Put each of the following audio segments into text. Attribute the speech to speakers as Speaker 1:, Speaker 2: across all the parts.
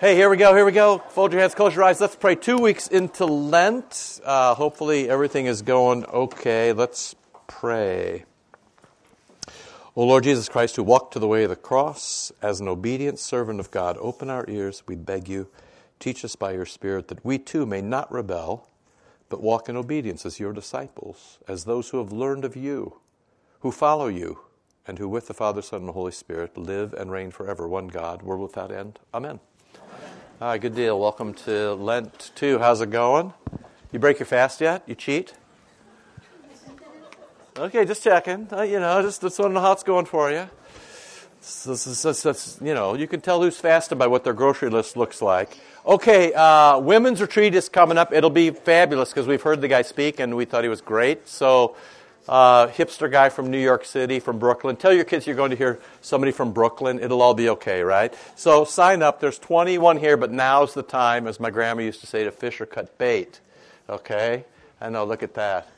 Speaker 1: Hey, here we go, here we go. Fold your hands, close your eyes. Let's pray. Two weeks into Lent. Uh, hopefully, everything is going okay. Let's pray. O Lord Jesus Christ, who walked to the way of the cross as an obedient servant of God, open our ears, we beg you. Teach us by your Spirit that we too may not rebel, but walk in obedience as your disciples, as those who have learned of you, who follow you, and who with the Father, Son, and Holy Spirit live and reign forever, one God, world without end. Amen. All right, good deal. Welcome to Lent 2. How's it going? You break your fast yet? You cheat? Okay, just checking. Uh, you know, just, just want to know how it's going for you. You know, you can tell who's fasting by what their grocery list looks like. Okay, uh, women's retreat is coming up. It'll be fabulous because we've heard the guy speak and we thought he was great. So uh, hipster guy from New York City, from Brooklyn. Tell your kids you're going to hear somebody from Brooklyn. It'll all be okay, right? So sign up. There's 21 here, but now's the time, as my grandma used to say, to fish or cut bait. Okay? I know, look at that.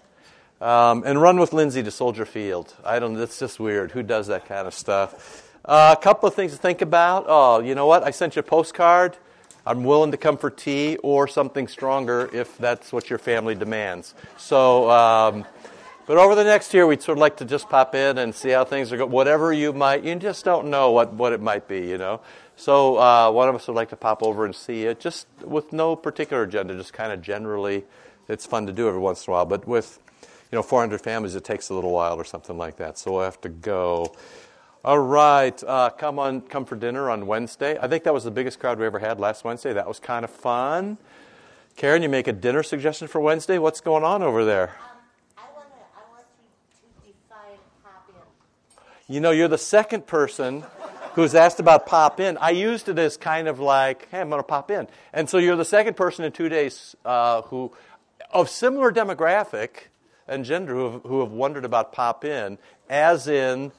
Speaker 1: Um, and run with Lindsay to Soldier Field. I don't, that's just weird. Who does that kind of stuff? Uh, a couple of things to think about. Oh, you know what? I sent you a postcard. I'm willing to come for tea or something stronger if that's what your family demands. So, um, but over the next year, we'd sort of like to just pop in and see how things are going. Whatever you might, you just don't know what, what it might be, you know. So uh, one of us would like to pop over and see it, just with no particular agenda, just kind of generally. It's fun to do every once in a while, but with you know 400 families, it takes a little while or something like that. So we'll have to go. All right, uh, come on, come for dinner on Wednesday. I think that was the biggest crowd we ever had last Wednesday. That was kind of fun. Karen, you make a dinner suggestion for Wednesday. What's going on over there? You know, you're the second person who's asked about pop in. I used it as kind of like, hey, I'm going to pop in. And so you're the second person in two days uh, who, of similar demographic and gender, who have, who have wondered about pop in, as in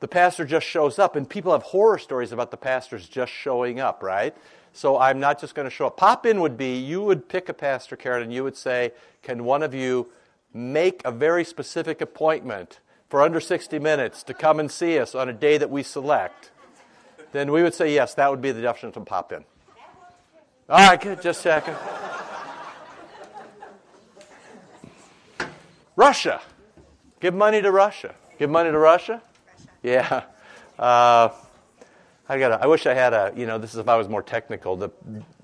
Speaker 1: the pastor just shows up. And people have horror stories about the pastors just showing up, right? So I'm not just going to show up. Pop in would be you would pick a pastor, Karen, and you would say, can one of you make a very specific appointment? For under 60 minutes to come and see us on a day that we select, then we would say yes, that would be the definition of pop in. All right, good, just a second. Russia. Give money to Russia. Give money to Russia? Yeah. Uh, I got. I wish I had a. You know, this is if I was more technical. The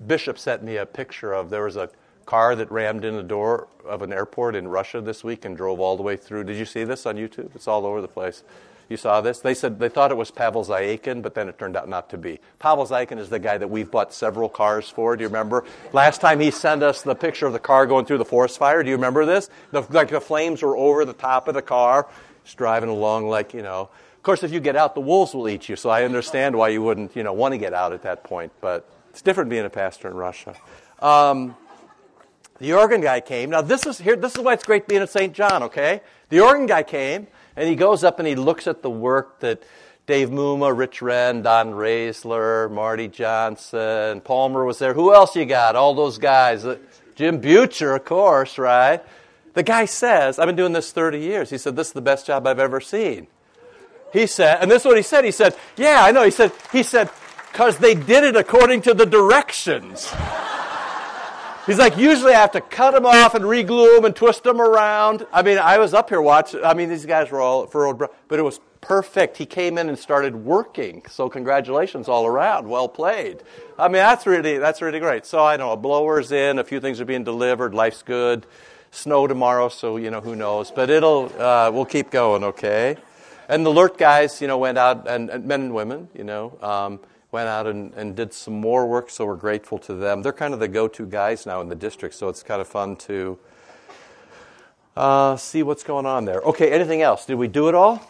Speaker 1: bishop sent me a picture of there was a car that rammed in the door of an airport in Russia this week and drove all the way through. Did you see this on YouTube? It's all over the place. You saw this? They said they thought it was Pavel Zayakin, but then it turned out not to be. Pavel Zayakin is the guy that we've bought several cars for. Do you remember? Last time he sent us the picture of the car going through the forest fire. Do you remember this? The, like the flames were over the top of the car. Just driving along like, you know. Of course, if you get out, the wolves will eat you, so I understand why you wouldn't, you know, want to get out at that point. But it's different being a pastor in Russia. Um, the organ guy came. Now this is here. This is why it's great being at St. John. Okay, the organ guy came and he goes up and he looks at the work that Dave Muma, Rich Wren, Don Raisler, Marty Johnson, Palmer was there. Who else you got? All those guys. Uh, Jim Butcher, of course, right? The guy says, I've been doing this 30 years. He said, This is the best job I've ever seen. He said, and this is what he said. He said, Yeah, I know. He said, he said, because they did it according to the directions. He's like, usually I have to cut them off and reglue them and twist them around. I mean, I was up here watching. I mean, these guys were all furrowed, but it was perfect. He came in and started working. So congratulations all around. Well played. I mean, that's really that's really great. So I know a blower's in. A few things are being delivered. Life's good. Snow tomorrow, so you know who knows. But it'll uh, we'll keep going. Okay. And the alert guys, you know, went out and, and men and women, you know. Um, went out and, and did some more work, so we're grateful to them. They're kind of the go to guys now in the district, so it's kind of fun to uh, see what's going on there. Okay, anything else? Did we do it all?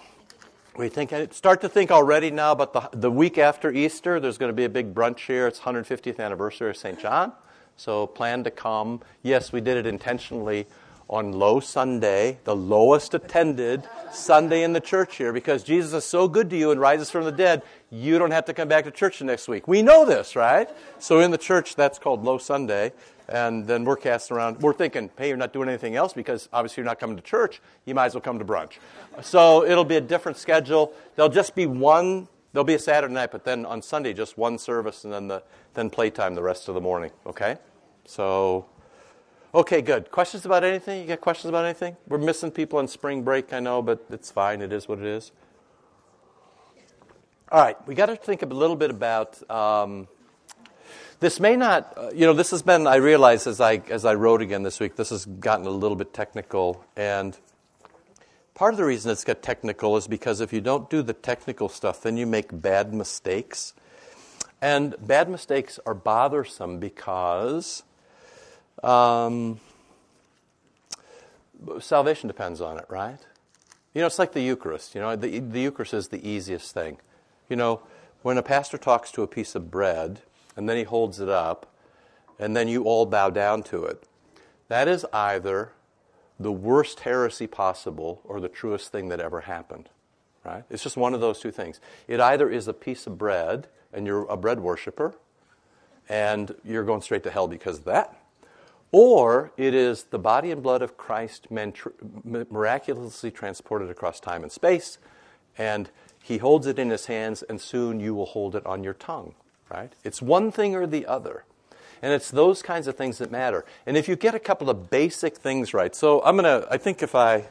Speaker 1: We think start to think already now about the, the week after Easter. There's going to be a big brunch here. It's 150th anniversary of St. John. So plan to come. Yes, we did it intentionally on Low Sunday, the lowest attended Sunday in the church here, because Jesus is so good to you and rises from the dead, you don't have to come back to church the next week. We know this, right? So in the church, that's called Low Sunday. And then we're casting around, we're thinking, hey, you're not doing anything else because obviously you're not coming to church. You might as well come to brunch. So it'll be a different schedule. There'll just be one There'll be a Saturday night, but then on Sunday, just one service and then, the, then playtime the rest of the morning, okay? So, okay, good. Questions about anything? You got questions about anything? We're missing people on spring break, I know, but it's fine. It is what it is. All right, we got to think a little bit about. Um, this may not, uh, you know, this has been. I realize as I as I wrote again this week, this has gotten a little bit technical, and part of the reason it's got technical is because if you don't do the technical stuff, then you make bad mistakes, and bad mistakes are bothersome because um, salvation depends on it, right? You know, it's like the Eucharist. You know, the, the Eucharist is the easiest thing. You know, when a pastor talks to a piece of bread and then he holds it up and then you all bow down to it, that is either the worst heresy possible or the truest thing that ever happened. Right? It's just one of those two things. It either is a piece of bread and you're a bread worshiper and you're going straight to hell because of that, or it is the body and blood of Christ miraculously transported across time and space, and he holds it in his hands, and soon you will hold it on your tongue, right? It's one thing or the other. And it's those kinds of things that matter. And if you get a couple of basic things right, so I'm going to, I think if I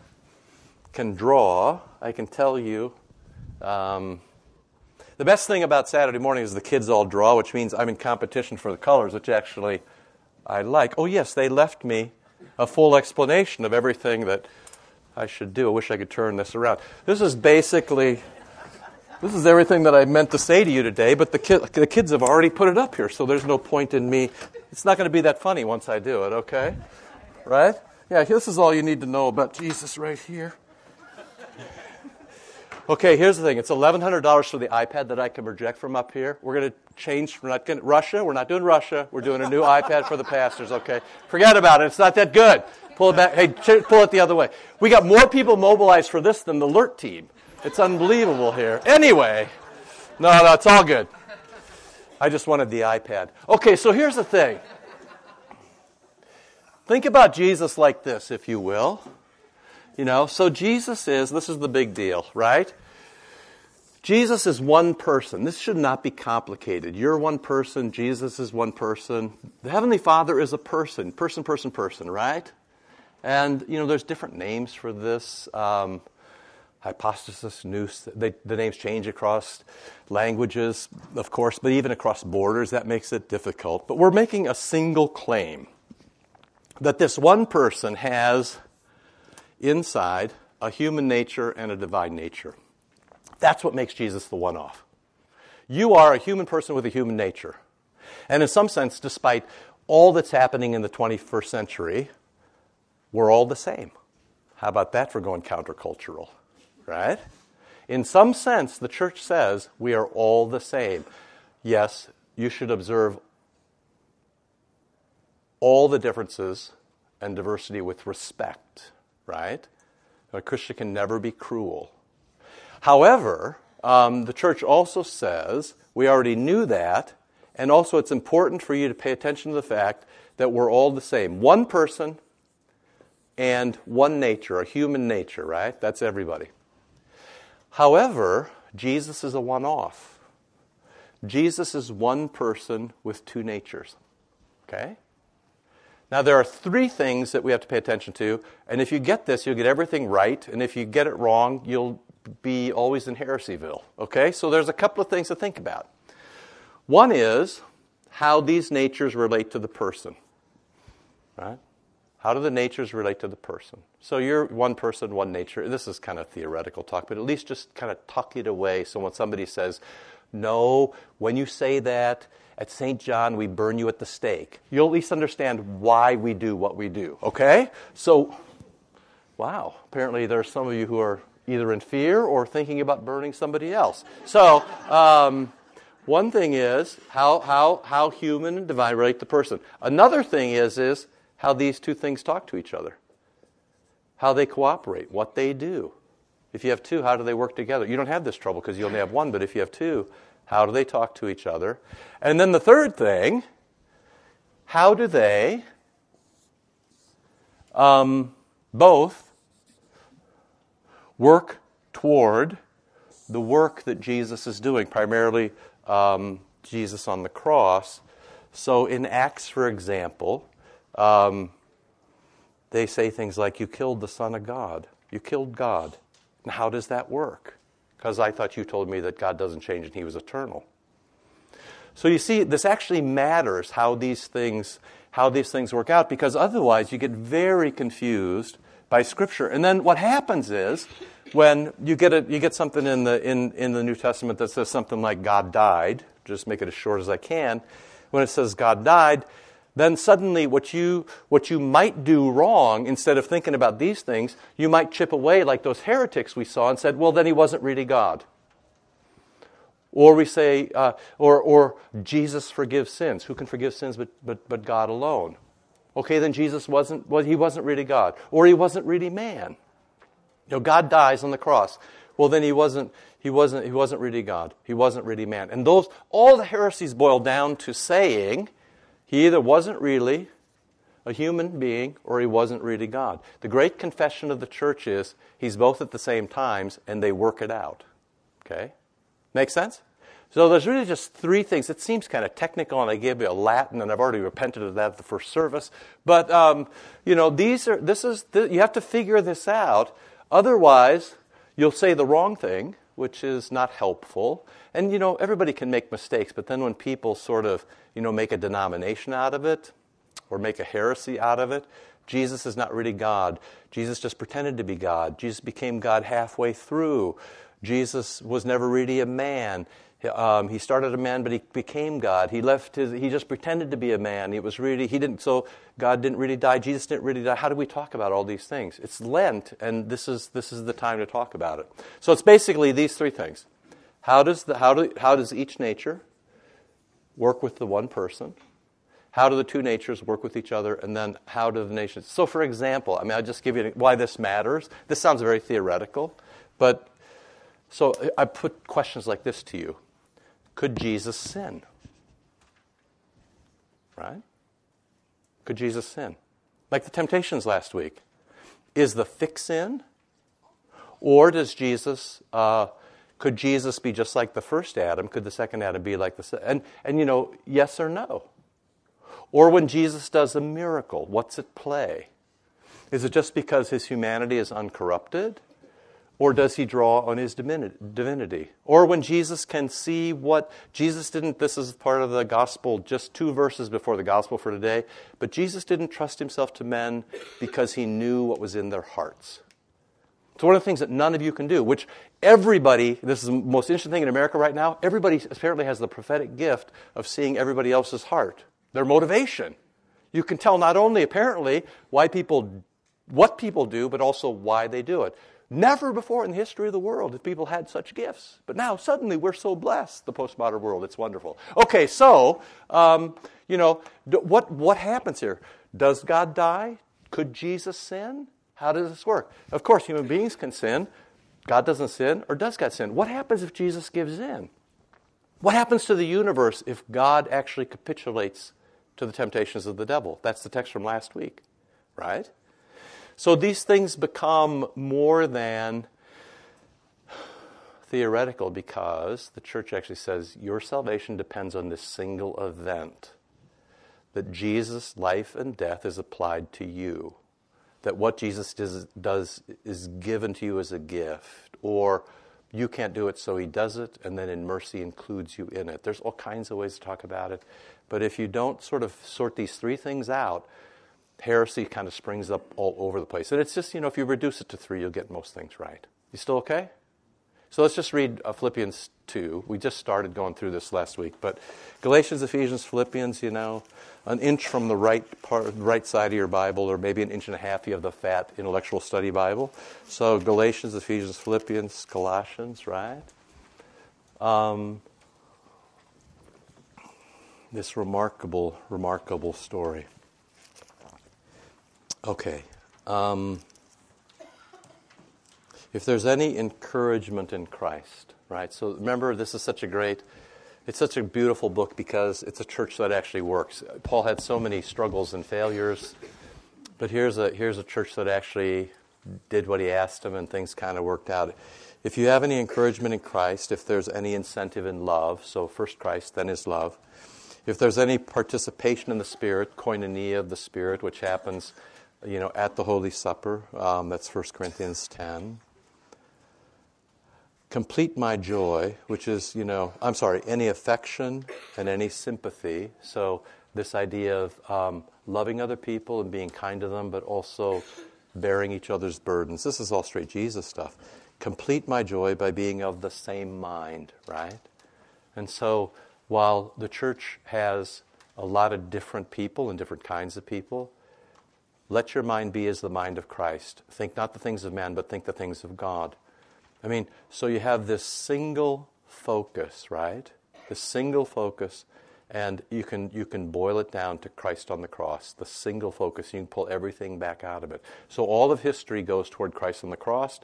Speaker 1: can draw, I can tell you. Um, the best thing about Saturday morning is the kids all draw, which means I'm in competition for the colors, which actually I like. Oh, yes, they left me a full explanation of everything that I should do. I wish I could turn this around. This is basically this is everything that I meant to say to you today, but the, ki- the kids have already put it up here, so there's no point in me. It's not going to be that funny once I do it, okay? Right? Yeah, this is all you need to know about Jesus right here. Okay, here's the thing. It's $1,100 for the iPad that I can project from up here. We're going to change. We're not going Russia. We're not doing Russia. We're doing a new iPad for the pastors, okay? Forget about it. It's not that good. Pull it back. Hey, pull it the other way. We got more people mobilized for this than the alert team. It's unbelievable here. Anyway, no, no, it's all good. I just wanted the iPad. Okay, so here's the thing. Think about Jesus like this, if you will. You know, so Jesus is, this is the big deal, right? Jesus is one person. This should not be complicated. You're one person, Jesus is one person. The Heavenly Father is a person, person, person, person, right? And, you know, there's different names for this. Um, hypostasis, nous. They, the names change across languages, of course, but even across borders, that makes it difficult. But we're making a single claim that this one person has inside a human nature and a divine nature. That's what makes Jesus the one off. You are a human person with a human nature. And in some sense, despite all that's happening in the 21st century, we're all the same. How about that for going countercultural? right? In some sense, the church says we are all the same. Yes, you should observe all the differences and diversity with respect, right? A Christian can never be cruel. However, um, the church also says we already knew that, and also it's important for you to pay attention to the fact that we're all the same. One person and one nature, a human nature, right? That's everybody. However, Jesus is a one off. Jesus is one person with two natures. Okay? Now, there are three things that we have to pay attention to, and if you get this, you'll get everything right, and if you get it wrong, you'll be always in Heresyville. Okay? So, there's a couple of things to think about. One is how these natures relate to the person. Right? How do the natures relate to the person? So you're one person, one nature. This is kind of theoretical talk, but at least just kind of tuck it away. So when somebody says, no, when you say that at St. John, we burn you at the stake, you'll at least understand why we do what we do. Okay? So, wow, apparently there are some of you who are either in fear or thinking about burning somebody else. So, um, one thing is how, how, how human and divine relate the person. Another thing is, is how these two things talk to each other, how they cooperate, what they do. If you have two, how do they work together? You don't have this trouble because you only have one, but if you have two, how do they talk to each other? And then the third thing, how do they um, both work toward the work that Jesus is doing, primarily um, Jesus on the cross. So in Acts, for example, um, they say things like, You killed the Son of God. You killed God. And how does that work? Because I thought you told me that God doesn't change and He was eternal. So you see, this actually matters how these things how these things work out because otherwise you get very confused by Scripture. And then what happens is when you get a, you get something in the in, in the New Testament that says something like God died, just make it as short as I can. When it says God died, then suddenly what you, what you might do wrong, instead of thinking about these things, you might chip away like those heretics we saw and said, well, then he wasn't really God. Or we say, uh, or, or Jesus forgives sins. Who can forgive sins but, but, but God alone? Okay, then Jesus wasn't, well, he wasn't really God. Or he wasn't really man. You know, God dies on the cross. Well, then he wasn't, he wasn't, he wasn't really God. He wasn't really man. And those, all the heresies boil down to saying he either wasn't really a human being or he wasn't really God. The great confession of the church is he's both at the same times and they work it out. Okay? Make sense? So there's really just three things. It seems kind of technical, and I gave you a Latin, and I've already repented of that at the first service. But um, you know, these are this is you have to figure this out. Otherwise, you'll say the wrong thing, which is not helpful. And you know, everybody can make mistakes, but then when people sort of, you know, make a denomination out of it or make a heresy out of it, Jesus is not really God. Jesus just pretended to be God. Jesus became God halfway through. Jesus was never really a man. Um, he started a man, but he became God. He left his. He just pretended to be a man. He was really. He didn't. So God didn't really die. Jesus didn't really die. How do we talk about all these things? It's Lent, and this is this is the time to talk about it. So it's basically these three things. How does the how do how does each nature work with the one person? How do the two natures work with each other? And then how do the nations? So, for example, I mean, I'll just give you why this matters. This sounds very theoretical, but so I put questions like this to you could Jesus sin? Right? Could Jesus sin? Like the temptations last week. Is the fix in? Or does Jesus, uh, could Jesus be just like the first Adam? Could the second Adam be like the and and you know, yes or no? Or when Jesus does a miracle, what's at play? Is it just because his humanity is uncorrupted? Or does he draw on his divinity? Or when Jesus can see what Jesus didn't, this is part of the gospel, just two verses before the gospel for today, but Jesus didn't trust himself to men because he knew what was in their hearts. It's one of the things that none of you can do, which everybody, this is the most interesting thing in America right now, everybody apparently has the prophetic gift of seeing everybody else's heart, their motivation. You can tell not only apparently why people, what people do, but also why they do it. Never before in the history of the world have people had such gifts. But now suddenly we're so blessed, the postmodern world. It's wonderful. Okay, so, um, you know, what, what happens here? Does God die? Could Jesus sin? How does this work? Of course, human beings can sin. God doesn't sin, or does God sin? What happens if Jesus gives in? What happens to the universe if God actually capitulates to the temptations of the devil? That's the text from last week, right? So these things become more than theoretical because the church actually says your salvation depends on this single event that Jesus' life and death is applied to you. That what Jesus does, does is given to you as a gift, or you can't do it, so he does it, and then in mercy includes you in it. There's all kinds of ways to talk about it. But if you don't sort of sort these three things out, heresy kind of springs up all over the place. And it's just, you know, if you reduce it to three, you'll get most things right. You still okay? So let's just read uh, Philippians 2. We just started going through this last week. But Galatians, Ephesians, Philippians, you know, an inch from the right part, right side of your Bible, or maybe an inch and a half, you have the fat intellectual study Bible. So Galatians, Ephesians, Philippians, Colossians, right? Um, this remarkable, remarkable story. Okay. Um, if there's any encouragement in Christ, right? So remember, this is such a great, it's such a beautiful book because it's a church that actually works. Paul had so many struggles and failures, but here's a here's a church that actually did what he asked them, and things kind of worked out. if you have any encouragement in Christ, if there's any incentive in love, so first Christ, then his love, if there's any participation in the Spirit, koinonia of the Spirit, which happens, you know, at the Holy Supper, um, that's 1 Corinthians 10. Complete my joy, which is, you know, I'm sorry, any affection and any sympathy. So this idea of um, loving other people and being kind to them, but also bearing each other's burdens. This is all straight Jesus stuff. Complete my joy by being of the same mind, right? And so while the church has a lot of different people and different kinds of people, let your mind be as the mind of Christ. Think not the things of man, but think the things of God. I mean, so you have this single focus, right? This single focus and you can, you can boil it down to Christ on the cross, the single focus. You can pull everything back out of it. So all of history goes toward Christ on the cross.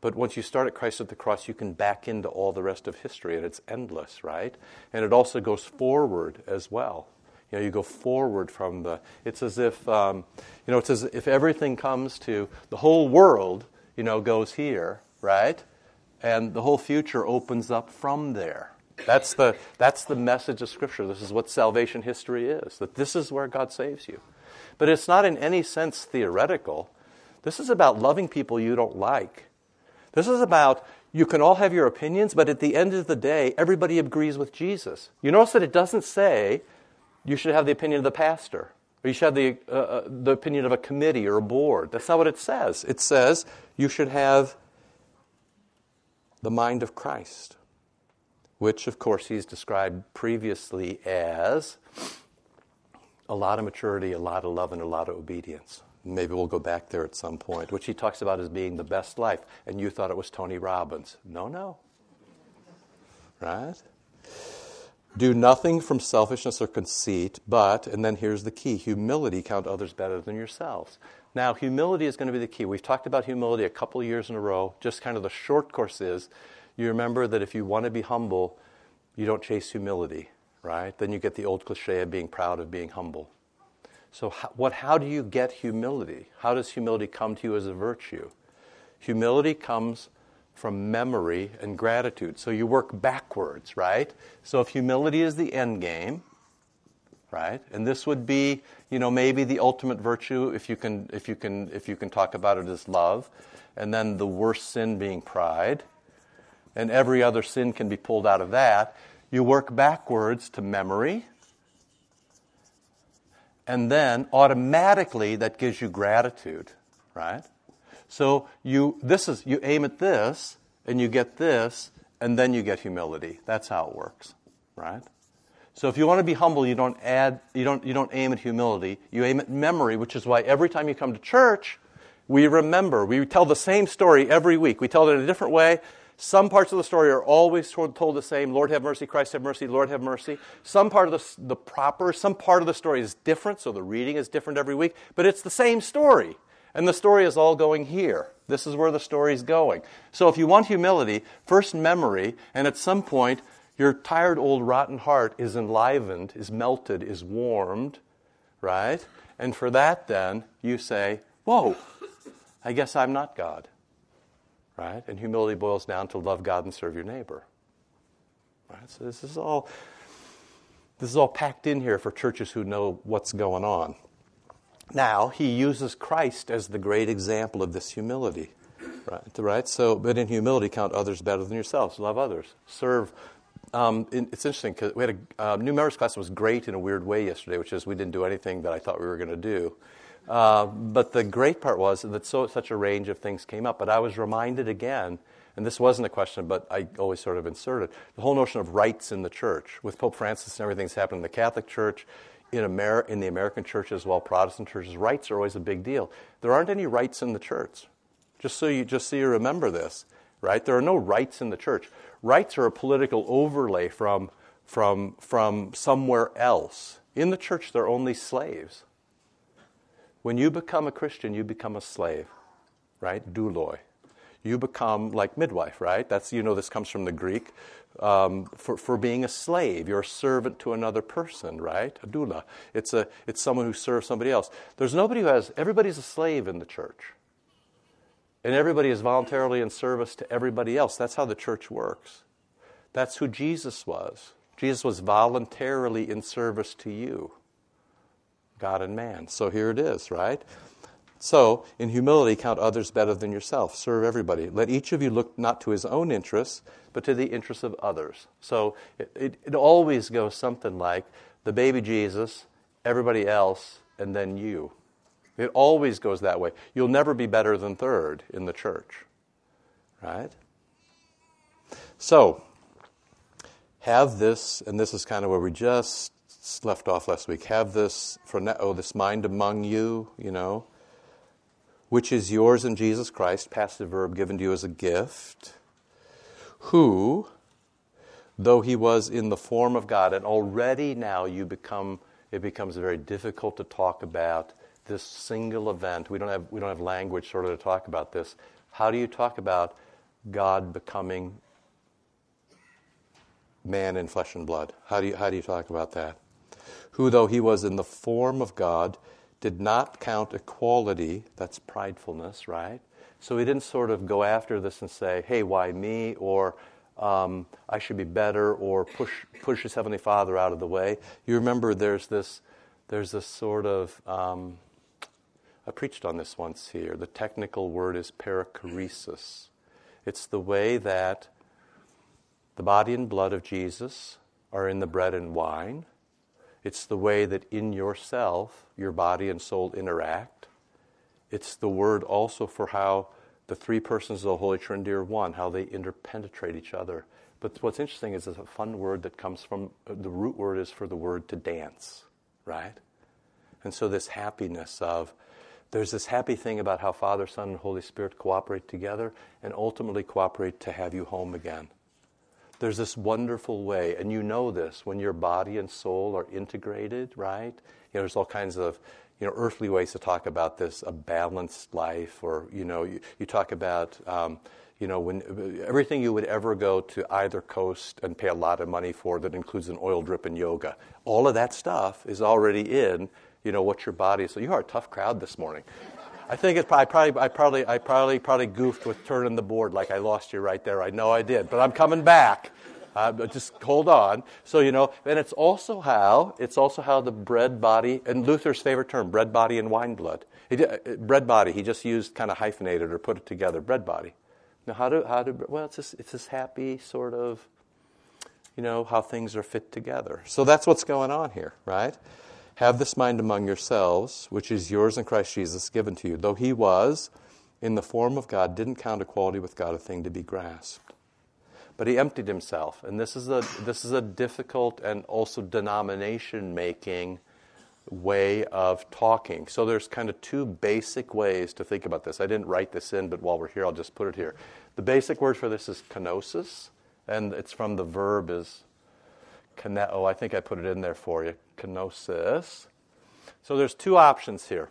Speaker 1: But once you start at Christ at the cross, you can back into all the rest of history, and it's endless, right? And it also goes forward as well. You know, you go forward from the. It's as if, um, you know, it's as if everything comes to the whole world. You know, goes here, right? And the whole future opens up from there. That's the, that's the message of Scripture. This is what salvation history is, that this is where God saves you. But it's not in any sense theoretical. This is about loving people you don't like. This is about you can all have your opinions, but at the end of the day, everybody agrees with Jesus. You notice that it doesn't say you should have the opinion of the pastor, or you should have the, uh, uh the opinion of a committee or a board. That's not what it says. It says you should have the mind of Christ which, of course, he's described previously as a lot of maturity, a lot of love, and a lot of obedience. Maybe we'll go back there at some point, which he talks about as being the best life. And you thought it was Tony Robbins. No, no. Right? Do nothing from selfishness or conceit, but, and then here's the key humility, count others better than yourselves. Now, humility is going to be the key. We've talked about humility a couple years in a row. Just kind of the short course is you remember that if you want to be humble, you don't chase humility, right? Then you get the old cliche of being proud of being humble. So, how, what, how do you get humility? How does humility come to you as a virtue? Humility comes from memory and gratitude. So you work backwards, right? So if humility is the end game, right? And this would be, you know, maybe the ultimate virtue if you can if you can if you can talk about it as love, and then the worst sin being pride and every other sin can be pulled out of that. You work backwards to memory, and then automatically that gives you gratitude, right? So you this is you aim at this and you get this and then you get humility. That's how it works, right? So if you want to be humble, you don't add you don't you don't aim at humility. You aim at memory, which is why every time you come to church, we remember. We tell the same story every week. We tell it in a different way, some parts of the story are always told, told, the same Lord have mercy, Christ have mercy, Lord have mercy. Some part of the, the proper, some part of the story is different, so the reading is different every week, but it's the same story. And the story is all going here. This is where the story is going. So if you want humility, first memory, and at some point, your tired old rotten heart is enlivened, is melted, is warmed, right? And for that, then, you say, Whoa, I guess I'm not God right? And humility boils down to love God and serve your neighbor. Right? So this is all this is all packed in here for churches who know what's going on. Now, he uses Christ as the great example of this humility. Right? right? So, but in humility, count others better than yourselves. Love others. Serve. Um, it's interesting because we had a uh, new members class that was great in a weird way yesterday, which is we didn't do anything that I thought we were going to do. Uh, but the great part was that so, such a range of things came up. But I was reminded again, and this wasn't a question, but I always sort of inserted the whole notion of rights in the church. With Pope Francis and everything's happened in the Catholic Church, in, Amer- in the American church as well, Protestant churches, rights are always a big deal. There aren't any rights in the church. Just so you, just so you remember this, right? There are no rights in the church. Rights are a political overlay from, from, from somewhere else. In the church, they're only slaves. When you become a Christian, you become a slave, right? Douloi. You become like midwife, right? That's, you know, this comes from the Greek. Um, for, for being a slave, you're a servant to another person, right? A doula. It's, a, it's someone who serves somebody else. There's nobody who has, everybody's a slave in the church. And everybody is voluntarily in service to everybody else. That's how the church works. That's who Jesus was. Jesus was voluntarily in service to you, God and man. So here it is, right? So, in humility, count others better than yourself. Serve everybody. Let each of you look not to his own interests, but to the interests of others. So, it, it, it always goes something like the baby Jesus, everybody else, and then you. It always goes that way. You'll never be better than third in the church. Right? So, have this, and this is kind of where we just left off last week. Have this for oh, this mind among you, you know which is yours in Jesus Christ, passive verb given to you as a gift, who, though he was in the form of God, and already now you become, it becomes very difficult to talk about this single event. We don't have, we don't have language sort of to talk about this. How do you talk about God becoming man in flesh and blood? How do you, how do you talk about that? Who, though he was in the form of God, did not count equality, that's pridefulness, right? So he didn't sort of go after this and say, hey, why me? Or um, I should be better, or push, push his Heavenly Father out of the way. You remember there's this, there's this sort of, um, I preached on this once here. The technical word is perichoresis. It's the way that the body and blood of Jesus are in the bread and wine it's the way that in yourself, your body and soul interact. It's the word also for how the three persons of the Holy Trinity are one, how they interpenetrate each other. But what's interesting is it's a fun word that comes from uh, the root word is for the word to dance, right? And so this happiness of there's this happy thing about how Father, Son, and Holy Spirit cooperate together and ultimately cooperate to have you home again. There's this wonderful way, and you know this when your body and soul are integrated, right? You know, there's all kinds of you know earthly ways to talk about this, a balanced life, or you know, you, you talk about. Um, you know, when everything you would ever go to either coast and pay a lot of money for that includes an oil drip and yoga, all of that stuff is already in, you know, what your body is. So you are a tough crowd this morning. I think it's I probably I probably I probably probably goofed with turning the board like I lost you right there. I know I did, but I'm coming back. Uh, just hold on. So you know, and it's also how it's also how the bread body and Luther's favorite term, bread body and wine blood. He uh, bread body. He just used kind of hyphenated or put it together. Bread body. Now how do how do well it's this it's this happy sort of, you know, how things are fit together. So that's what's going on here, right? Have this mind among yourselves, which is yours in Christ Jesus, given to you. Though he was in the form of God, didn't count equality with God a thing to be grasped. But he emptied himself. And this is a, this is a difficult and also denomination making way of talking. So there's kind of two basic ways to think about this. I didn't write this in, but while we're here, I'll just put it here. The basic word for this is kenosis, and it's from the verb is oh, I think I put it in there for you, kenosis. So there's two options here.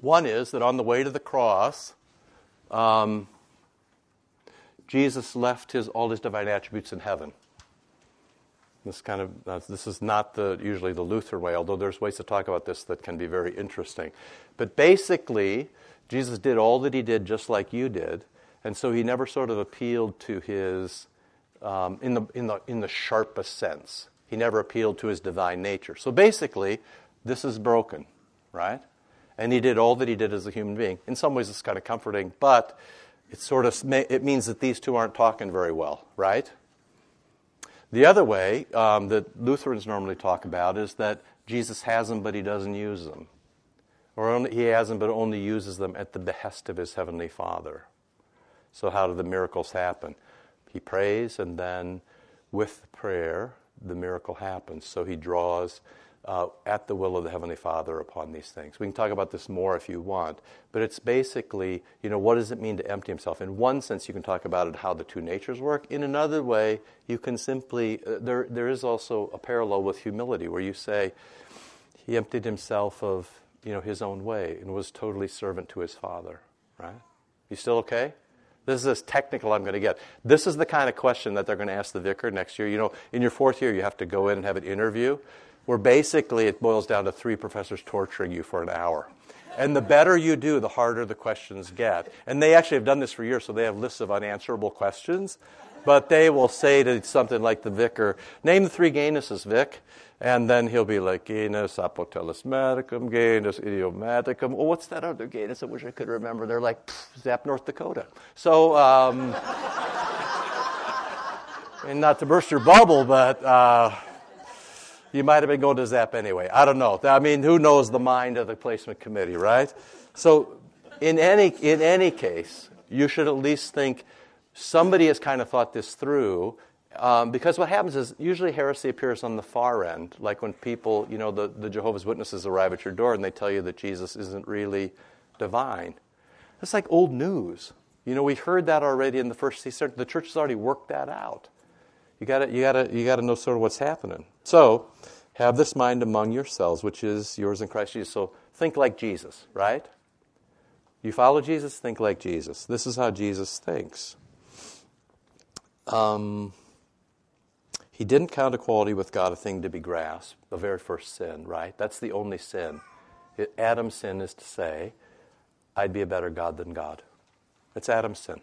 Speaker 1: One is that on the way to the cross, um, Jesus left his, all his divine attributes in heaven. This kind of uh, this is not the usually the Lutheran way, although there's ways to talk about this that can be very interesting. But basically, Jesus did all that he did just like you did, and so he never sort of appealed to his um, in, the, in, the, in the sharpest sense. He never appealed to his divine nature. So basically, this is broken, right? And he did all that he did as a human being. In some ways, it's kind of comforting, but it sort of it means that these two aren't talking very well, right? The other way um, that Lutherans normally talk about is that Jesus has them, but he doesn't use them. Or only, he has them, but only uses them at the behest of his heavenly Father. So, how do the miracles happen? He prays, and then with prayer, the miracle happens. So he draws uh, at the will of the Heavenly Father upon these things. We can talk about this more if you want, but it's basically, you know, what does it mean to empty himself? In one sense, you can talk about it how the two natures work. In another way, you can simply, uh, there, there is also a parallel with humility where you say, he emptied himself of, you know, his own way and was totally servant to his Father, right? You still okay? This is as technical I'm going to get. This is the kind of question that they're going to ask the vicar next year. You know, in your fourth year, you have to go in and have an interview where basically it boils down to three professors torturing you for an hour. And the better you do, the harder the questions get. And they actually have done this for years, so they have lists of unanswerable questions. But they will say to something like the vicar, name the three genuses, Vic. And then he'll be like, genus apotelesmaticum, genus idiomaticum. Well, what's that other genus? I wish I could remember. They're like, Zap, North Dakota. So, um, and not to burst your bubble, but uh, you might have been going to Zap anyway. I don't know. I mean, who knows the mind of the placement committee, right? So, in any, in any case, you should at least think somebody has kind of thought this through. Um, because what happens is usually heresy appears on the far end, like when people, you know, the, the Jehovah's Witnesses arrive at your door and they tell you that Jesus isn't really divine. It's like old news. You know, we heard that already in the first. century. The church has already worked that out. You got you got you got to know sort of what's happening. So, have this mind among yourselves, which is yours in Christ Jesus. So, think like Jesus, right? You follow Jesus, think like Jesus. This is how Jesus thinks. Um, he didn't count equality with God a thing to be grasped, the very first sin, right? That's the only sin. Adam's sin is to say, I'd be a better God than God. It's Adam's sin.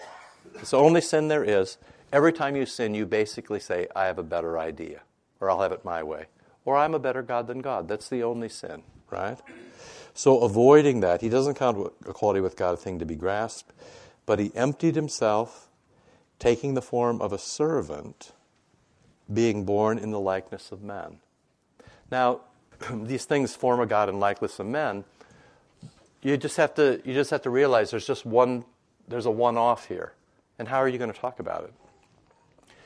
Speaker 1: It's the only sin there is. Every time you sin, you basically say, I have a better idea, or I'll have it my way, or I'm a better God than God. That's the only sin, right? So, avoiding that, he doesn't count equality with God a thing to be grasped, but he emptied himself, taking the form of a servant, being born in the likeness of men. Now, these things form a God in likeness of men. You just have to you just have to realize there's just one there's a one off here. And how are you going to talk about it?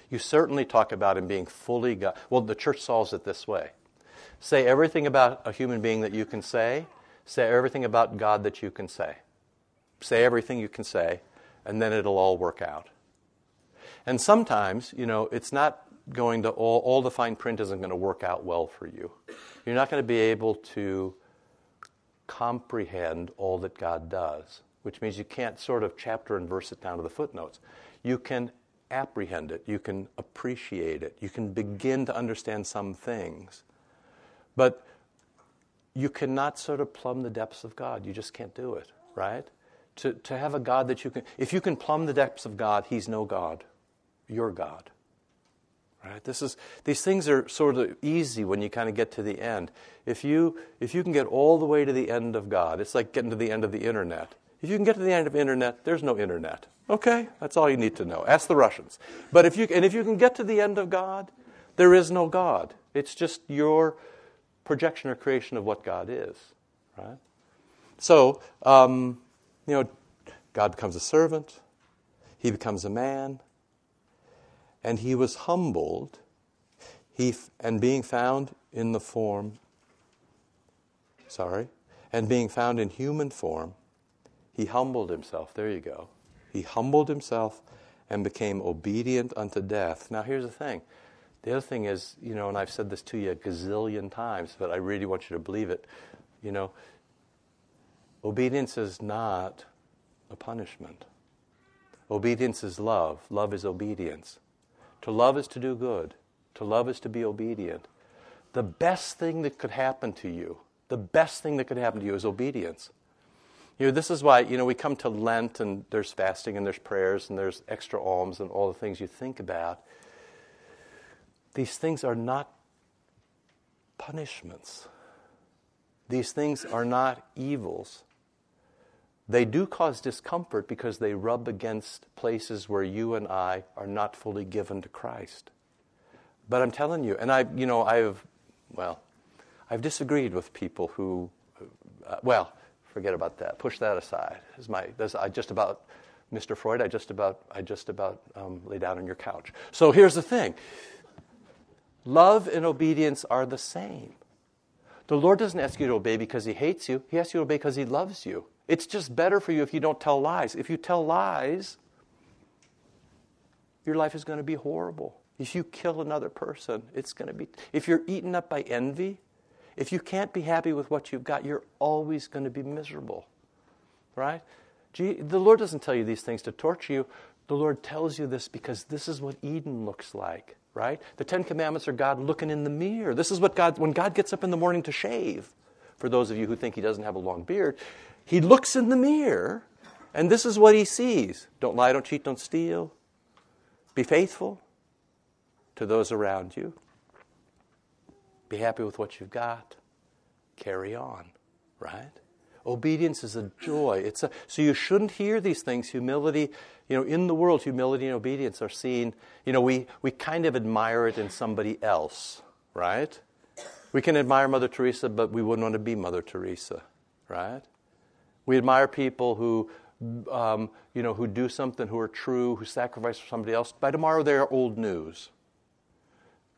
Speaker 1: You certainly talk about him being fully God. Well, the church solves it this way say everything about a human being that you can say, say everything about God that you can say. Say everything you can say, and then it'll all work out. And sometimes, you know, it's not going to, all, all the fine print isn't going to work out well for you. You're not going to be able to comprehend all that God does, which means you can't sort of chapter and verse it down to the footnotes. You can apprehend it, you can appreciate it, you can begin to understand some things. But you cannot sort of plumb the depths of God. You just can't do it, right? To, to have a God that you can, if you can plumb the depths of God, He's no God. You're God. Right? This is, these things are sort of easy when you kind of get to the end. If you, if you can get all the way to the end of God, it's like getting to the end of the internet. If you can get to the end of the internet, there's no internet. Okay, that's all you need to know. Ask the Russians. But if you and if you can get to the end of God, there is no God. It's just your projection or creation of what God is, right? So, um, you know, God becomes a servant. He becomes a man, and he was humbled. He and being found in the form. Sorry, and being found in human form, he humbled himself. There you go. He humbled himself and became obedient unto death. Now, here's the thing. The other thing is, you know, and I've said this to you a gazillion times, but I really want you to believe it. You know, obedience is not a punishment. Obedience is love. Love is obedience. To love is to do good. To love is to be obedient. The best thing that could happen to you, the best thing that could happen to you is obedience. You know, this is why, you know, we come to Lent and there's fasting and there's prayers and there's extra alms and all the things you think about. These things are not punishments. These things are not evils. They do cause discomfort because they rub against places where you and I are not fully given to Christ. But I'm telling you, and I, you know, I've, well, I've disagreed with people who, uh, well, forget about that. Push that aside. Is my, I just about, Mr. Freud, I just about, I just about um, lay down on your couch. So here's the thing love and obedience are the same. The Lord doesn't ask you to obey because He hates you, He asks you to obey because He loves you. It's just better for you if you don't tell lies. If you tell lies, your life is going to be horrible. If you kill another person, it's going to be. If you're eaten up by envy, if you can't be happy with what you've got, you're always going to be miserable. Right? The Lord doesn't tell you these things to torture you. The Lord tells you this because this is what Eden looks like, right? The Ten Commandments are God looking in the mirror. This is what God, when God gets up in the morning to shave, for those of you who think he doesn't have a long beard, he looks in the mirror and this is what he sees don't lie, don't cheat, don't steal. Be faithful to those around you. Be happy with what you've got. Carry on, right? Obedience is a joy. It's a, so you shouldn't hear these things. Humility, you know, in the world, humility and obedience are seen, you know, we, we kind of admire it in somebody else, right? We can admire Mother Teresa, but we wouldn't want to be Mother Teresa, right? We admire people who, um, you know, who do something, who are true, who sacrifice for somebody else. By tomorrow, they are old news,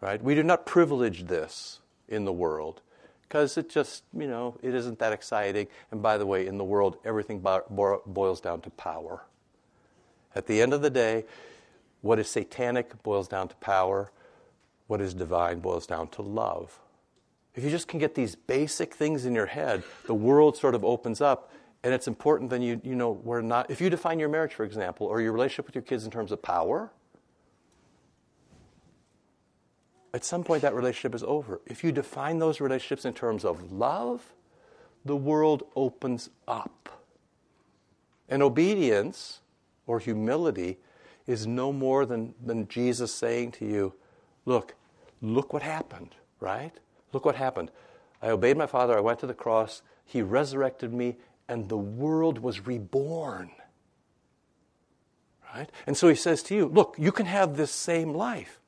Speaker 1: right? We do not privilege this in the world because it just, you know, it isn't that exciting. And by the way, in the world, everything bo- boils down to power. At the end of the day, what is satanic boils down to power. What is divine boils down to love. If you just can get these basic things in your head, the world sort of opens up. And it's important then you, you know, we're not, if you define your marriage, for example, or your relationship with your kids in terms of power, at some point that relationship is over. If you define those relationships in terms of love, the world opens up. And obedience or humility is no more than, than Jesus saying to you, Look, look what happened, right? Look what happened. I obeyed my Father, I went to the cross, He resurrected me, and the world was reborn. Right? And so He says to you, Look, you can have this same life.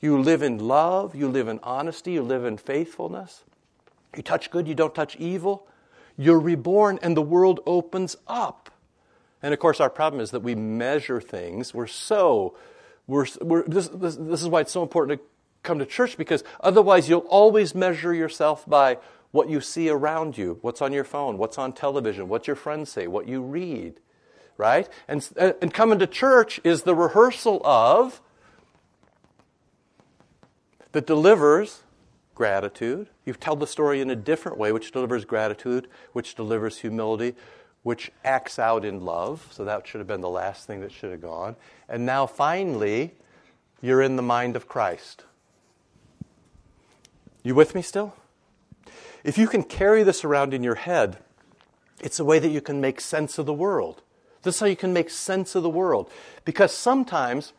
Speaker 1: You live in love, you live in honesty, you live in faithfulness. You touch good, you don't touch evil. You're reborn, and the world opens up. And of course, our problem is that we measure things. We're so, we're, we're this, this, this is why it's so important to come to church because otherwise you'll always measure yourself by what you see around you, what's on your phone, what's on television, what your friends say, what you read, right? And, uh, and coming to church is the rehearsal of that delivers gratitude. You tell the story in a different way, which delivers gratitude, which delivers humility, which acts out in love. So that should have been the last thing that should have gone. And now finally, you're in the mind of Christ. You with me still? If you can carry this around in your head, it's a way that you can make sense of the world. This is how you can make sense of the world. Because sometimes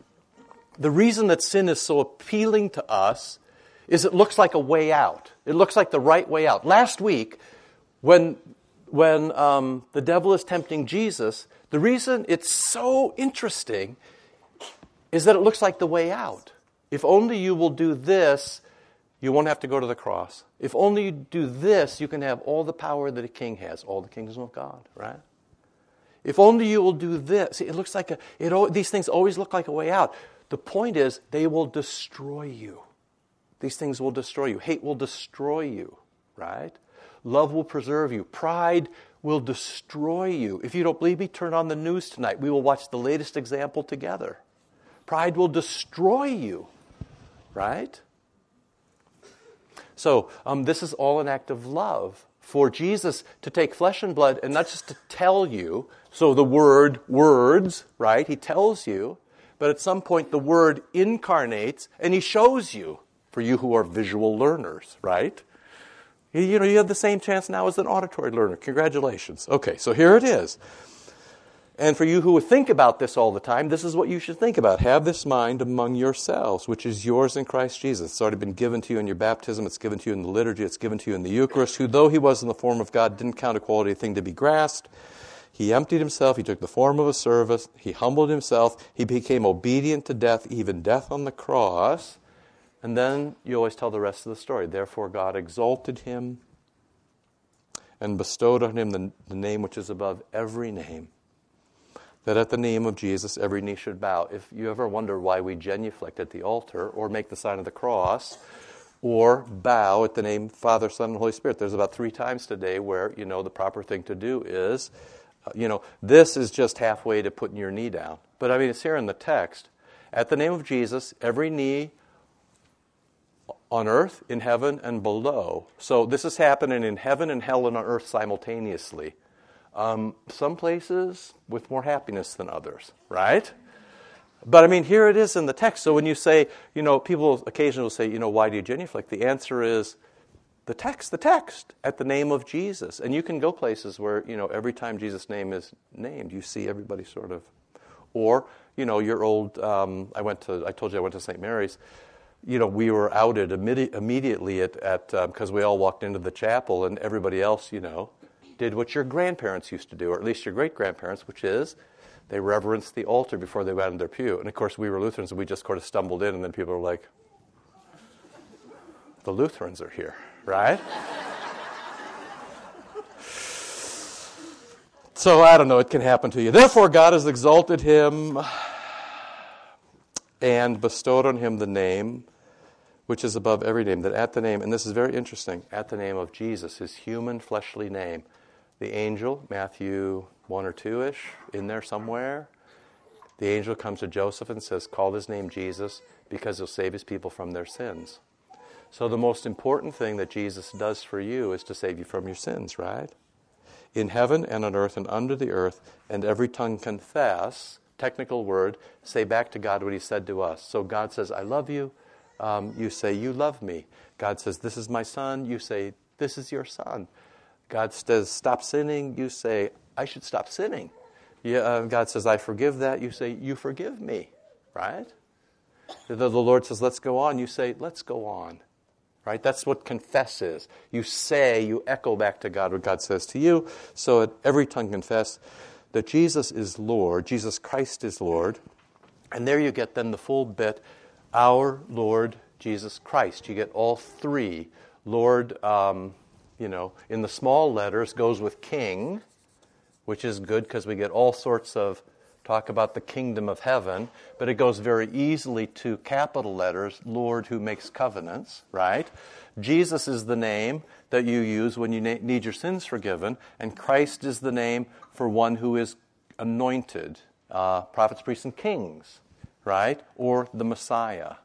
Speaker 1: the reason that sin is so appealing to us is it looks like a way out. It looks like the right way out. Last week, when, when um, the devil is tempting Jesus, the reason it's so interesting is that it looks like the way out. If only you will do this, you won't have to go to the cross. If only you do this, you can have all the power that a king has, all the kingdom of God, right? If only you will do this. See, it looks like a, it, these things always look like a way out. The point is, they will destroy you. These things will destroy you. Hate will destroy you, right? Love will preserve you. Pride will destroy you. If you don't believe me, turn on the news tonight. We will watch the latest example together. Pride will destroy you, right? So, um, this is all an act of love for Jesus to take flesh and blood and not just to tell you. So, the word, words, right? He tells you. But at some point, the Word incarnates and He shows you, for you who are visual learners, right? You know, you have the same chance now as an auditory learner. Congratulations. Okay, so here it is. And for you who think about this all the time, this is what you should think about. Have this mind among yourselves, which is yours in Christ Jesus. It's already been given to you in your baptism. It's given to you in the liturgy. It's given to you in the Eucharist. Who, though he was in the form of God, didn't count equality a thing to be grasped he emptied himself. He took the form of a servant. He humbled himself. He became obedient to death, even death on the cross. And then you always tell the rest of the story. Therefore, God exalted him and bestowed on him the, the name which is above every name. That at the name of Jesus, every knee should bow. If you ever wonder why we genuflect at the altar or make the sign of the cross, or bow at the name Father, Son, and Holy Spirit. There's about three times today where, you know, the proper thing to do is uh, you know, this is just halfway to putting your knee down. But I mean, it's here in the text. At the name of Jesus, every knee on earth, in heaven, and below. So this is happening in heaven and hell and on earth simultaneously. Um, some places with more happiness than others, right? But I mean, here it is in the text. So when you say, you know, people occasionally will say, you know, why do you genuflect? The answer is the text, the text, at the name of Jesus. And you can go places where, you know, every time Jesus' name is named, you see everybody sort of. Or, you know, your old, um, I went to, I told you I went to St. Mary's. You know, we were outed immedi- immediately at, at because um, we all walked into the chapel and everybody else, you know, did what your grandparents used to do, or at least your great grandparents, which is they reverenced the altar before they went in their pew. And of course, we were Lutherans and we just sort of stumbled in, and then people were like, the Lutherans are here, right? so I don't know, it can happen to you. Therefore, God has exalted him and bestowed on him the name which is above every name, that at the name, and this is very interesting, at the name of Jesus, his human fleshly name, the angel, Matthew 1 or 2 ish, in there somewhere, the angel comes to Joseph and says, Call his name Jesus because he'll save his people from their sins. So, the most important thing that Jesus does for you is to save you from your sins, right? In heaven and on earth and under the earth, and every tongue confess, technical word, say back to God what he said to us. So, God says, I love you. Um, you say, You love me. God says, This is my son. You say, This is your son. God says, Stop sinning. You say, I should stop sinning. Yeah, uh, God says, I forgive that. You say, You forgive me, right? The, the Lord says, Let's go on. You say, Let's go on. Right? That's what confess is. You say, you echo back to God what God says to you. So at every tongue confess that Jesus is Lord, Jesus Christ is Lord. And there you get then the full bit, our Lord Jesus Christ. You get all three. Lord, um, you know, in the small letters goes with King, which is good because we get all sorts of talk about the kingdom of heaven, but it goes very easily to capital letters, Lord who makes covenants, right? Jesus is the name that you use when you need your sins forgiven, and Christ is the name for one who is anointed, uh, prophets, priests, and kings, right? Or the Messiah.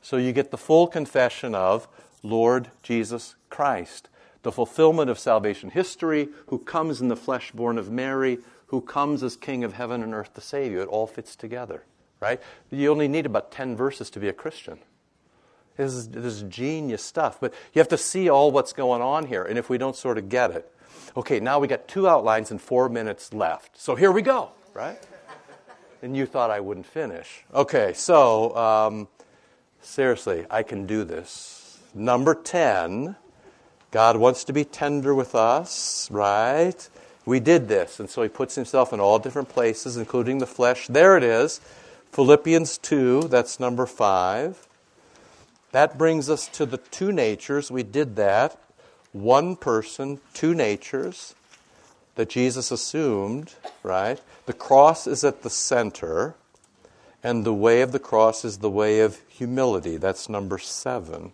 Speaker 1: So you get the full confession of Lord Jesus Christ the fulfillment of salvation history, who comes in the flesh born of Mary, who comes as King of heaven and earth save you. It all fits together, right? You only need about 10 verses to be a Christian. This is, this is genius stuff, but you have to see all what's going on here, and if we don't sort of get it. Okay, now we got two outlines and four minutes left. So here we go, right? And you thought I wouldn't finish. Okay, so um, seriously, I can do this. Number 10 God wants to be tender with us, right? We did this. And so he puts himself in all different places, including the flesh. There it is. Philippians 2, that's number 5. That brings us to the two natures. We did that. One person, two natures that Jesus assumed, right? The cross is at the center, and the way of the cross is the way of humility. That's number 7.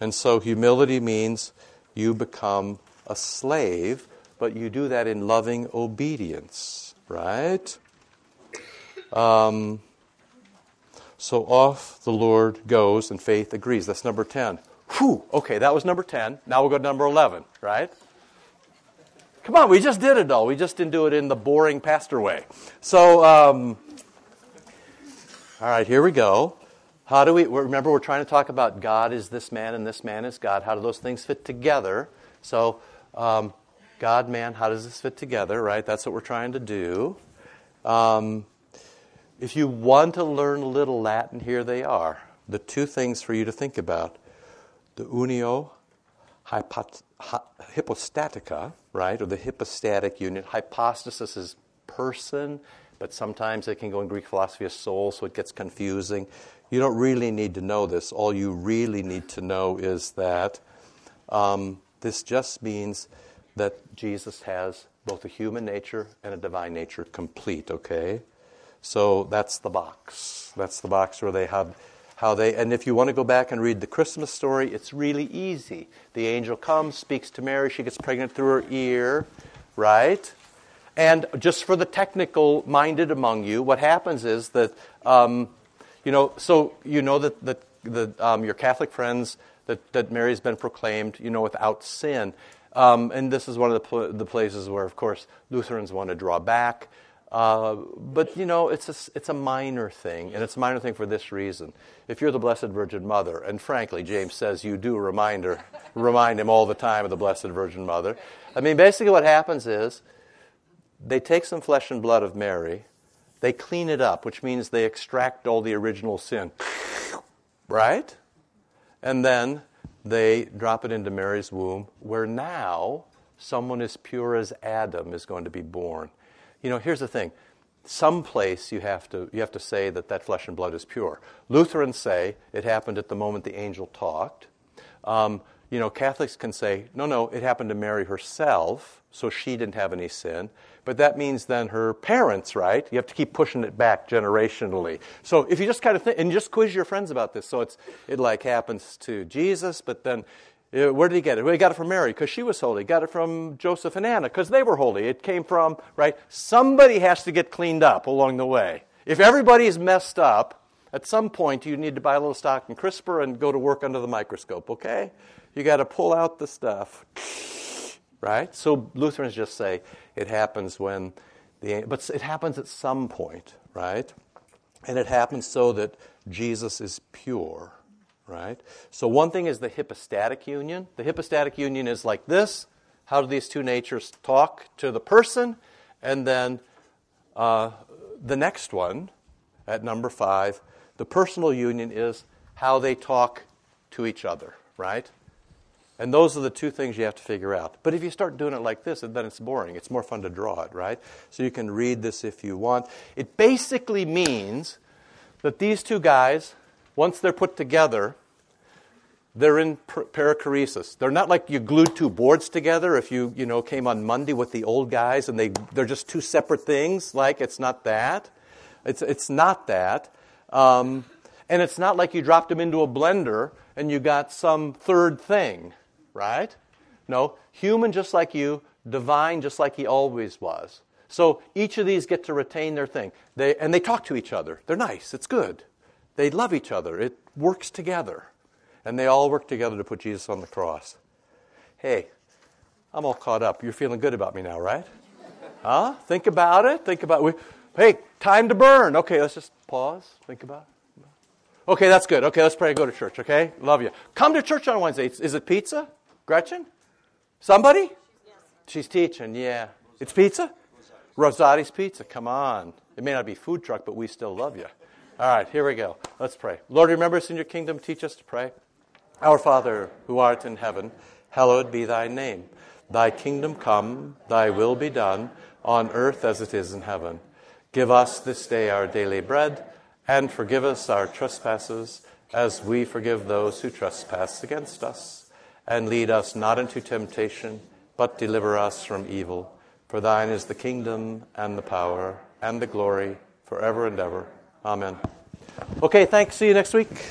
Speaker 1: And so humility means you become a slave, but you do that in loving obedience, right? Um, so off the Lord goes, and faith agrees. That's number 10. Whew, okay, that was number 10. Now we'll go to number 11, right? Come on, we just did it all. We just didn't do it in the boring pastor way. So, um, all right, here we go. How do we, remember, we're trying to talk about God is this man and this man is God. How do those things fit together? So, um, God, man, how does this fit together, right? That's what we're trying to do. Um, if you want to learn a little Latin, here they are. The two things for you to think about the unio hypot- hypostatica, right, or the hypostatic union. Hypostasis is person, but sometimes it can go in Greek philosophy of soul, so it gets confusing. You don't really need to know this. All you really need to know is that um, this just means that Jesus has both a human nature and a divine nature complete, okay? So that's the box. That's the box where they have how they, and if you want to go back and read the Christmas story, it's really easy. The angel comes, speaks to Mary, she gets pregnant through her ear, right? And just for the technical minded among you, what happens is that um, you know, so you know that, um, your Catholic friends that, that Mary's been proclaimed, you know, without sin. Um, and this is one of the, pl- the places where, of course, Lutherans want to draw back. Uh, but you know, it's a, it's a minor thing, and it's a minor thing for this reason. If you're the Blessed Virgin Mother, and frankly, James says you do remind her, remind him all the time of the Blessed Virgin Mother. I mean, basically, what happens is they take some flesh and blood of Mary, they clean it up, which means they extract all the original sin, right? And then they drop it into Mary's womb, where now someone as pure as Adam is going to be born. You know, here's the thing. Some place you have to you have to say that that flesh and blood is pure. Lutherans say it happened at the moment the angel talked. Um, you know, Catholics can say, no, no, it happened to Mary herself, so she didn't have any sin. But that means then her parents, right? You have to keep pushing it back generationally. So if you just kind of think, and just quiz your friends about this, so it's it like happens to Jesus, but then uh, where did he get it? Well, he got it from Mary because she was holy. He got it from Joseph and Anna because they were holy. It came from, right? Somebody has to get cleaned up along the way. If everybody's messed up, at some point you need to buy a little stock in CRISPR and go to work under the microscope, okay? You got to pull out the stuff. Right? So Lutherans just say it happens when the but it happens at some point, right? And it happens so that Jesus is pure right? So one thing is the hypostatic union. The hypostatic union is like this. How do these two natures talk to the person? And then uh, the next one, at number five, the personal union is how they talk to each other, right? And those are the two things you have to figure out. But if you start doing it like this, then it's boring. It's more fun to draw it, right? So you can read this if you want. It basically means that these two guys, once they're put together, they're in perichoresis. They're not like you glued two boards together if you, you know, came on Monday with the old guys and they, they're just two separate things. Like, it's not that. It's, it's not that. Um, and it's not like you dropped them into a blender and you got some third thing, right? No, human just like you, divine just like he always was. So each of these get to retain their thing. They, and they talk to each other. They're nice. It's good. They love each other. It works together. And they all work together to put Jesus on the cross. Hey, I'm all caught up. You're feeling good about me now, right? Huh? Think about it. Think about it. Hey, time to burn. Okay, let's just pause. Think about it. Okay, that's good. Okay, let's pray and go to church, okay? Love you. Come to church on Wednesday. Is it pizza? Gretchen? Somebody? She's teaching, yeah. It's pizza? Rosati's Pizza. Come on. It may not be food truck, but we still love you. All right, here we go. Let's pray. Lord, remember us in your kingdom. Teach us to pray. Our Father, who art in heaven, hallowed be thy name. Thy kingdom come, thy will be done, on earth as it is in heaven. Give us this day our daily bread, and forgive us our trespasses, as we forgive those who trespass against us. And lead us not into temptation, but deliver us from evil. For thine is the kingdom, and the power, and the glory, forever and ever. Amen. Okay, thanks. See you next week.